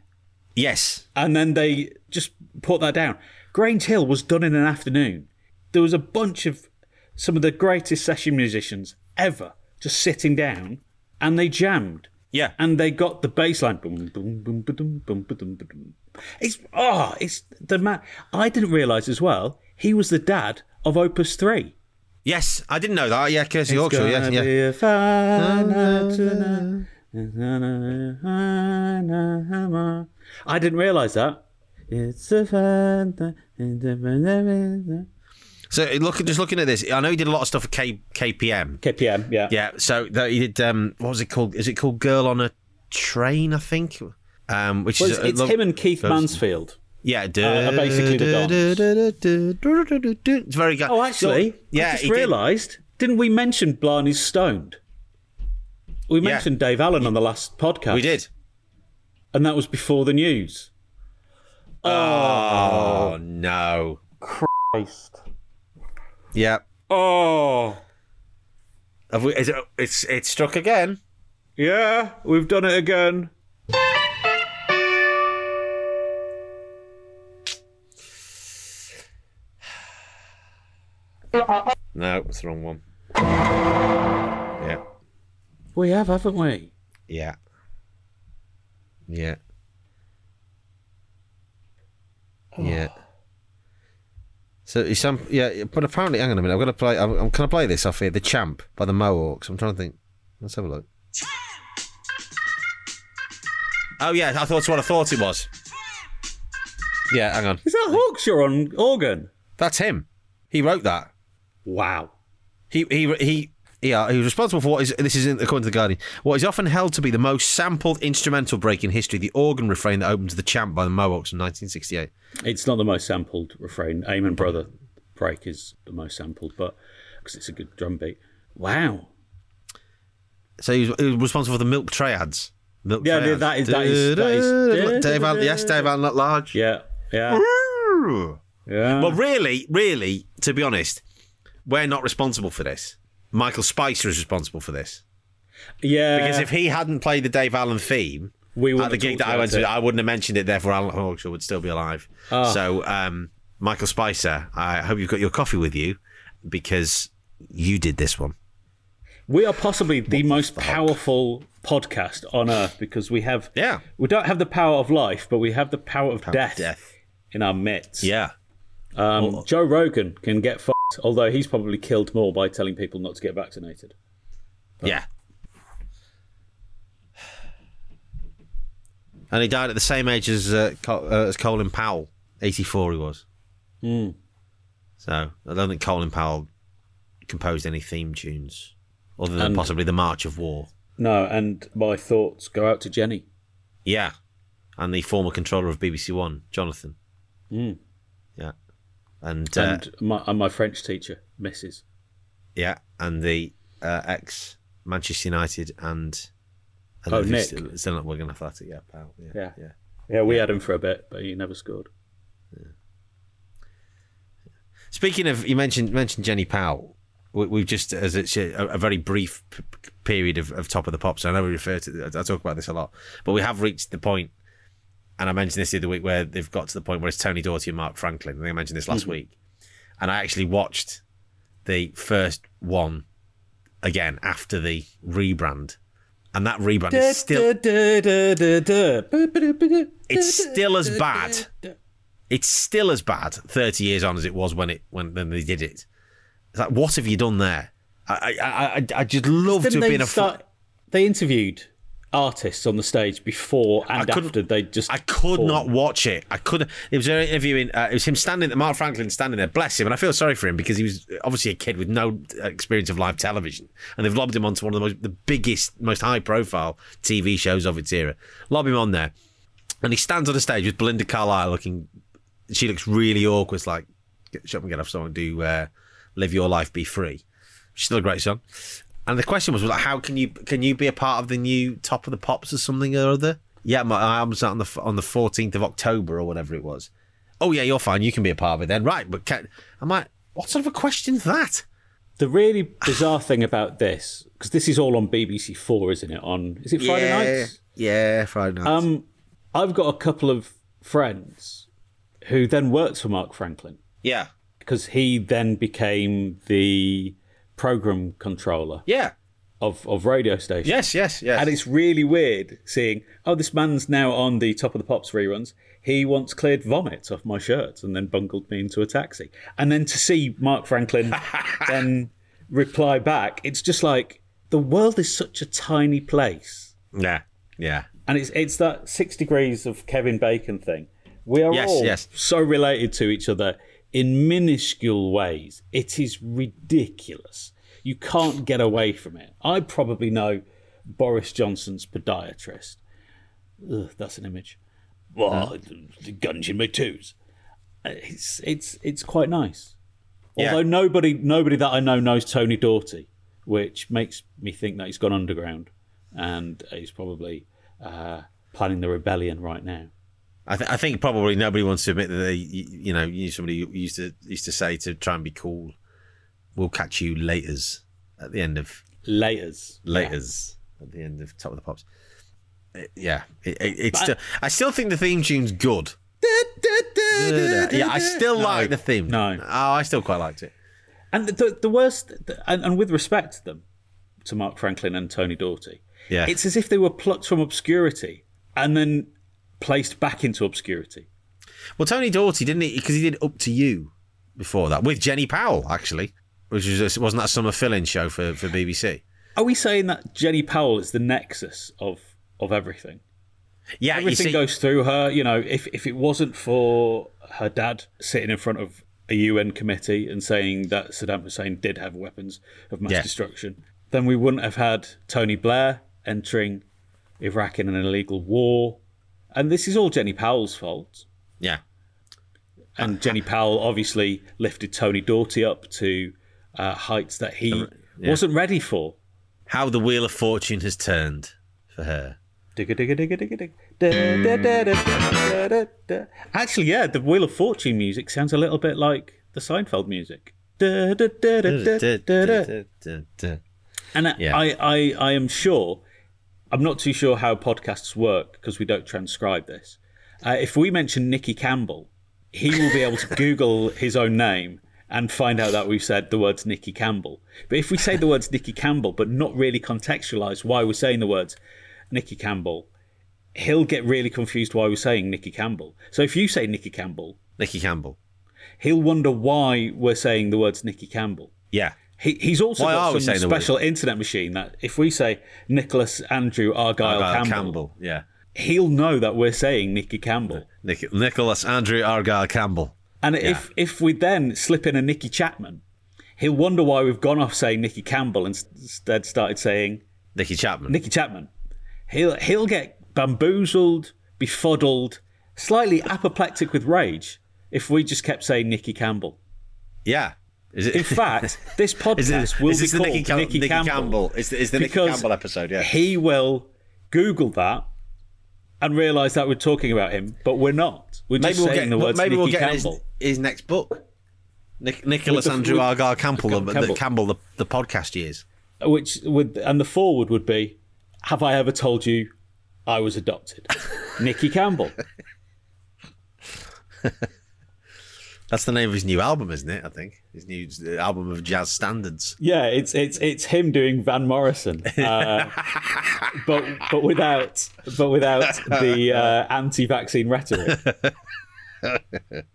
Yes. and then they just put that down. Grange Hill was done in an afternoon. There was a bunch of some of the greatest session musicians ever just sitting down, and they jammed. Yeah. And they got the bass line. Boom, boom, boom, boom, boom, boom, boom. It's oh, it's the man. I didn't realize as well. He was the dad of Opus Three. Yes. I didn't know that. Yeah, Kirsty Hawkshaw. Yeah. yeah. be a fine night tonight. I didn't realise that. It's a night. So look, just looking at this, I know he did a lot of stuff for K, KPM. KPM, yeah. Yeah. So that he did. Um, what was it called? Is it called Girl on a Train? I think. Um, which Well, is it's, it's a- him and Keith those- Mansfield. Yeah, are basically the It's very good. Oh, actually, So- yeah, I just he did- realised. Didn't we mention Blarney's Stoned? We Yeah. mentioned Dave Allen on the last podcast. We did. And that was before the news. Oh no. Christ. Yeah. Oh. Have we? Is it? It's it's struck again. Yeah, we've done it again. No, it's the wrong one. Yeah. We have, haven't we? Yeah. Yeah. Yeah. Oh. So it's some yeah, but apparently, hang on a minute. I'm gonna play. I'm, I'm gonna play this off here. The Champ by the Mohawks. I'm trying to think. Let's have a look. Oh yeah, I thought that's what I thought it was. Yeah, hang on. Is that Hawkshaw on organ? That's him. He wrote that. Wow. He he he. Yeah, he was responsible for what is this is according to the Guardian. What is often held to be the most sampled instrumental break in history, the organ refrain that opens the champ by the Mohawks in 1968. It's not the most sampled refrain. Amen Brother break is the most sampled, but because it's a good drum beat. Wow. So he was, he was responsible for the milk triads. Milk Yeah, triads. that is- that is- that is- Dave Allen, yes, Dave Allen at large. Yeah. Yeah. Yeah. Well, really, really, to be honest, we're not responsible for this. Michael Spicer is responsible for this yeah. because if he hadn't played the Dave Allen theme we at the gig that I went about to, it. I wouldn't have mentioned it. Therefore, Alan Hawkshaw would still be alive. Ah. So, um, Michael Spicer, I hope you've got your coffee with you because you did this one. we are possibly the most powerful podcast on earth because we have Yeah. we don't have the power of life, but we have the power of death, Death. in our midst. Yeah. Um, Joe Rogan can get although he's probably killed more by telling people not to get vaccinated. Yeah. And he died at the same age as uh, Col- uh, as Colin Powell. 84 he was. Hmm. So I don't think Colin Powell composed any theme tunes other than And- possibly the March of War. No, and my thoughts go out to Jenny. Yeah. And the former controller of BBC One, Jonathan. Mm. Yeah. And, uh, and my and my French teacher, Mrs. yeah, and the uh, ex Manchester United and, and Oh, Nick. Still, still not Wigan Athletic, yeah, pal. Yeah. Yeah. yeah. Yeah, we had him for a bit, but he never scored. Speaking of, you mentioned mentioned Jenny Powell. We, we've just as it's a, a very brief p- p- period of, of top of the pops. I know we refer to. I talk about this a lot, but we have reached the point, and I mentioned this the other week where they've got to the point where it's Tony Dortie and Mark Franklin. I think I mentioned this last week, and I actually watched the first one again after the rebrand, and that rebrand is still it's still as bad. It's still as bad thirty years on as it was when it when, when they did it. It's like, what have you done there? I I I, I just love to have been a. start? They interviewed artists on the stage before and after they just. I could not watch it. I couldn't. It was an interviewing. Uh, it was him standing. Mark Franklin standing there. Bless him. And I feel sorry for him because he was obviously a kid with no experience of live television, and they've lobbed him onto one of the most, the biggest, most high-profile TV shows of its era. Lob him on there, and he stands on the stage with Belinda Carlisle looking. She looks really awkward. It's like, get, shut up and get off. Someone do uh, live your life, be free. She's still a great song. And the question was, was like, how can you can you be a part of the new Top of the Pops or something or other? Yeah, my album's out on the on the fourteenth of October or whatever it was. Oh yeah, you're fine. You can be a part of it then, right? But can, I'm like, what sort of a question's that? The really bizarre thing about this, because this is all on BBC Four, isn't it? On is it Friday nights? Yeah, Friday nights. Um, I've got a couple of friends who then worked for Mark Franklin yeah, because he then became the program controller yeah, of, of radio stations. yes, yes, yes. And it's really weird seeing, oh, this man's now on the Top of the Pops reruns. He once cleared vomit off my shirt and then bungled me into a taxi. And then to see Mark Franklin then reply back, it's just like the world is such a tiny place. yeah, yeah. And it's it's that six degrees of Kevin Bacon thing. We are Yes, all yes. so related to each other in minuscule ways. It is ridiculous. You can't get away from it. I probably know Boris Johnson's podiatrist. Ugh, that's an image. Well, the guns in my toes. It's it's it's quite nice. Yeah. Although nobody nobody that I know knows Tony Dortie, which makes me think that he's gone underground and he's probably uh, planning the rebellion right now. I, th- I think probably nobody wants to admit that they, you, know, you somebody used to used to say to try and be cool, "We'll catch you later's" at the end of Laters. later's at the end of Top of the Pops. It- yeah, it, it, it's still. I still think the theme tune's good. Yeah, I still like the theme. no. oh, I still quite liked it. And the, the worst, and, and with respect to them, to Mark Franklin and Tony Dortie, Yeah, it's as if they were plucked from obscurity and then placed back into obscurity. well, Tony Dortie didn't he? Because he did "Up to You" before that with Jenny Powell, actually, which was wasn't that a summer fill-in show for for BBC. Are we saying that Jenny Powell is the nexus of of everything? Yeah, Everything see, goes through her. You know, if if it wasn't for her dad sitting in front of a UN committee and saying that Saddam Hussein did have weapons of mass Yeah. destruction, then we wouldn't have had Tony Blair entering Iraq in an illegal war. And this is all Jenny Powell's fault. yeah, And Jenny Powell obviously lifted Tony Dortie up to uh, heights that he wasn't ready for. how the wheel of fortune has turned for her. Digga, digga, digga, digga. Actually, yeah, the Wheel of Fortune music sounds a little bit like the Seinfeld music. And Yeah. I, I, I am sure, I'm not too sure how podcasts work because we don't transcribe this. Uh, if we mention Nicky Campbell, he will be able to Google his own name and find out that we've said the words Nicky Campbell. But if we say the words Nicky Campbell, but not really contextualize why we're saying the words Nicky Campbell, he'll get really confused why we're saying Nicky Campbell. So if you say Nicky Campbell, Nicky Campbell. he'll wonder why we're saying the words Nicky Campbell. Yeah. He, he's also Why got some saying the word? special internet machine that if we say Nicholas Andrew Argyle, Argyle Campbell, Yeah. he'll know that we're saying Nicky Campbell. Nic- Nicholas Andrew Argyle Campbell. And if if we then slip in a Nicky Chapman, he'll wonder why we've gone off saying Nicky Campbell and instead started saying Nicky Chapman. Nicky Chapman. He'll he'll get bamboozled, befuddled, slightly apoplectic with rage if we just kept saying Nicky Campbell. yeah. Is it? In fact, this podcast it, will be the called Nicky, Cam- Nicky, Nicky Campbell. Campbell? Is, is the Nicky Campbell episode? Yeah. He will Google that and realise that we're talking about him, but we're not. We're just we'll saying get. the words Maybe Nicky we'll get his, Campbell. his next book. Nic- Nicholas the- Andrew with- Argyle Campbell, the, the Campbell. Campbell, the, the podcast years. Which would and the forward would be, "Have I ever told you I was adopted?" Nicky Campbell. That's the name of his new album, isn't it? I think his new album of jazz standards. Yeah, it's it's it's him doing Van Morrison, uh, but but without but without the uh, anti-vaccine rhetoric.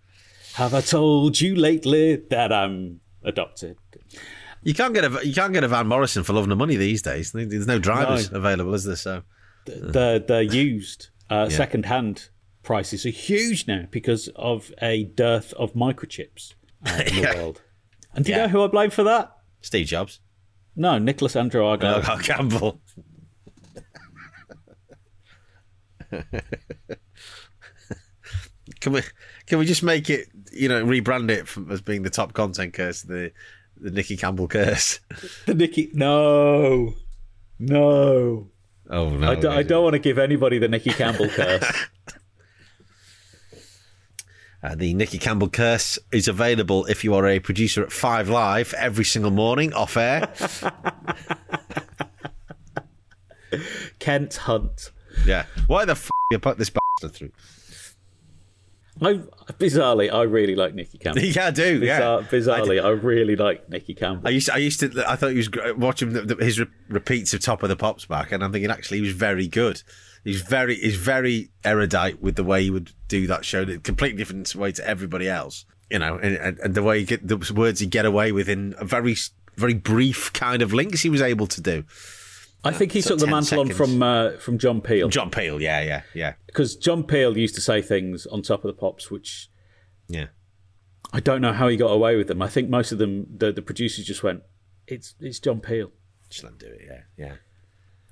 Have I told you lately that I'm adopted? You can't get a you can't get a Van Morrison for love the money these days. There's no drivers no. available, is there? So the the used uh, yeah. second hand prices are huge now because of a dearth of microchips uh, in the yeah. world. And do you yeah. know who I blame for that? Steve Jobs. No, Nicholas Andrew Argyle. Oh, Campbell. can we can we just make it you know rebrand it from, as being the top content curse the the Nicky Campbell curse the Nicky no no oh no I don't, I don't want to give anybody the Nicky Campbell curse Uh, the Nicky Campbell curse is available if you are a producer at Five Live every single morning off air. Kent Hunt. Yeah. Why the f you put this bastard through? I bizarrely, I really like Nicky Campbell. yeah, I do. Bizarre, yeah, bizarrely, I, I, really like Nicky Campbell. I used, to, I used to, I thought he was watching the, the, his re- repeats of Top of the Pops back, and I'm thinking actually he was very good. He's very, he's very erudite with the way he would do that show. A completely different way to everybody else, you know, and, and the way he get the words he get away with in a very, very brief kind of links he was able to do. I think he took the mantle seconds. on from uh, from John Peel. John Peel, yeah, yeah, yeah. Because John Peel used to say things on top of the pops, which yeah, I don't know how he got away with them. I think most of them, the, the producers just went, "It's it's John Peel." Just let him do it, yeah, yeah.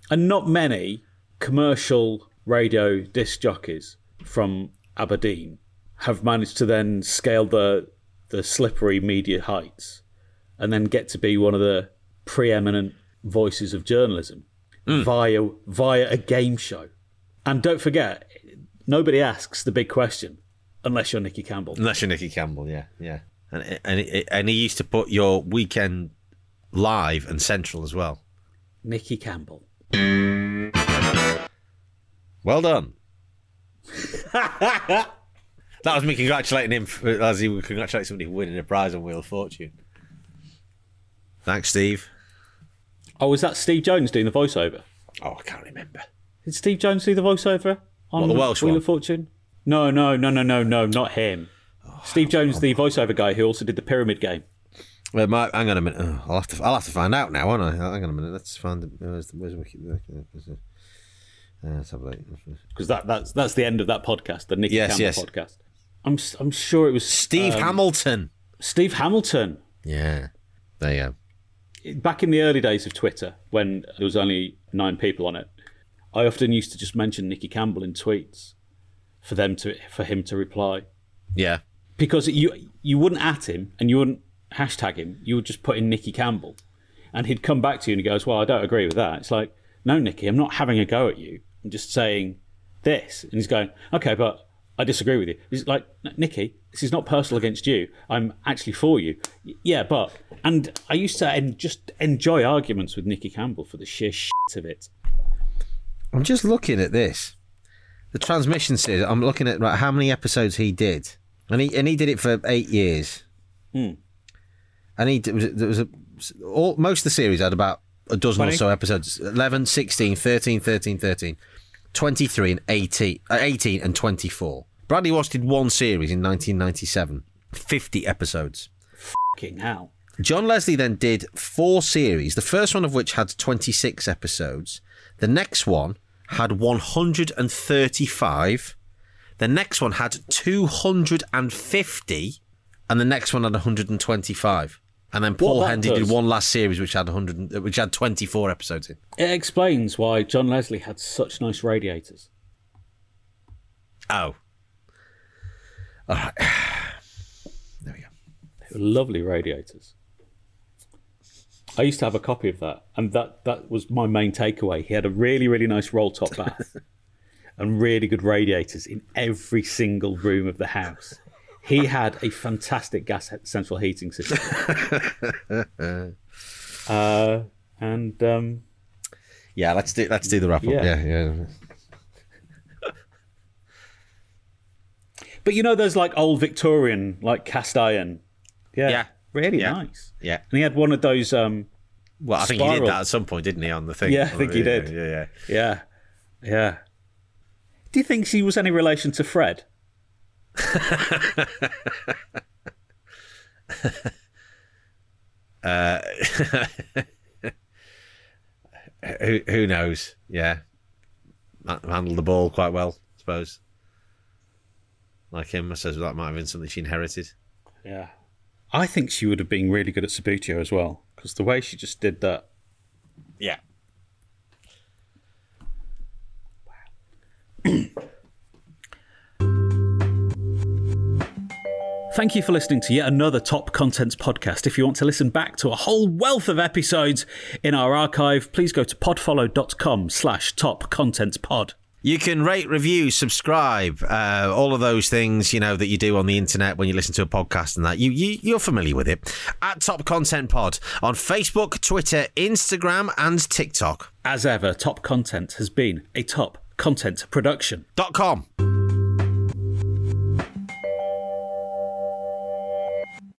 And not many commercial radio disc jockeys from Aberdeen have managed to then scale the the slippery media heights and then get to be one of the preeminent voices of journalism mm. via via a game show. And don't forget, nobody asks the big question unless you're Nicky Campbell. Unless you're Nicky Campbell, yeah, yeah. And and and he used to put your weekend live and central as well. Nicky Campbell. Well done. that was me congratulating him for, as he would congratulate somebody winning a prize on Wheel of Fortune. Thanks, Steve. Oh, was that Steve Jones doing the voiceover? Oh, I can't remember. Did Steve Jones do the voiceover on what, the Welsh Wheel one? of Fortune? No, no, no, no, no, no, not him. Oh, Steve Jones, the voiceover guy who also did the Pyramid Game. Well, my, hang on a minute. Oh, I'll have to. I'll have to find out now, won't I? Hang on a minute. Let's find. The, where's the, where's the? Uh, let's have a look. Because that, that's that's the end of that podcast, the Nicky yes, Campbell yes. podcast. I'm I'm sure it was Steve um, Hamilton. Steve Hamilton. Yeah, there you go back in the early days of Twitter, when there was only nine people on it, I often used to just mention Nicky Campbell in tweets for them to for him to reply. Yeah, because you you wouldn't at him and you wouldn't hashtag him. You would just put in Nicky Campbell, and he'd come back to you and he goes, "Well, I don't agree with that." It's like, no, Nicky, I'm not having a go at you. I'm just saying this, and he's going, "Okay, but." I disagree with you. He's like, Nicky, this is not personal against you. I'm actually for you. Yeah, but and I used to en- just enjoy arguments with Nicky Campbell for the sheer shit of it. I'm just looking at this. The transmission series. I'm looking at right, how many episodes he did, and he and he did it for eight years. Hmm. And he there was a all most of the series had about a dozen 20? or so episodes 11 16 13 13 13 23 and 18 uh, 18 and 24 Bradley Walsh did one series in 1997 50 episodes fucking hell John Leslie then did four series, the first one of which had 26 episodes. The next one had 135. The next one had 250. And the next one had 125. And then Paul Hendy does, did one last series which had 100, which had 24 episodes in. It explains why John Leslie had such nice radiators. Oh. All right. There we go. They were lovely radiators. I used to have a copy of that, and that that was my main takeaway. He had a really really nice roll top bath and really good radiators in every single room of the house. He had a fantastic gas central heating system, uh, and um, yeah, let's do let's do the wrap up. Yeah, yeah. yeah. But you know, there's like old Victorian, like cast iron. Yeah. Yeah. Really Yeah. nice. Yeah. And he had one of those. um Well, I think he did that at some point, didn't he, on the thing? Yeah, I think he did. Yeah, yeah. Yeah. Yeah. Do you think she was any relation to Fred? Uh, who who knows? Yeah, handled the ball quite well, I suppose. Like him, I suppose that might have been something she inherited. Yeah. I think she would have been really good at Subbuteo as well, because the way she just did that. Yeah. Thank you for listening to yet another Top Contents podcast. If you want to listen back to a whole wealth of episodes in our archive, please go to podfollow.com slash top contents pod. You can rate, review, subscribe, uh, all of those things you know that you do on the internet when you listen to a podcast and that. You, you you're familiar with it. At Top Content Pod on Facebook, Twitter, Instagram, and TikTok. As ever, Top Content has been a top content production. Dot com.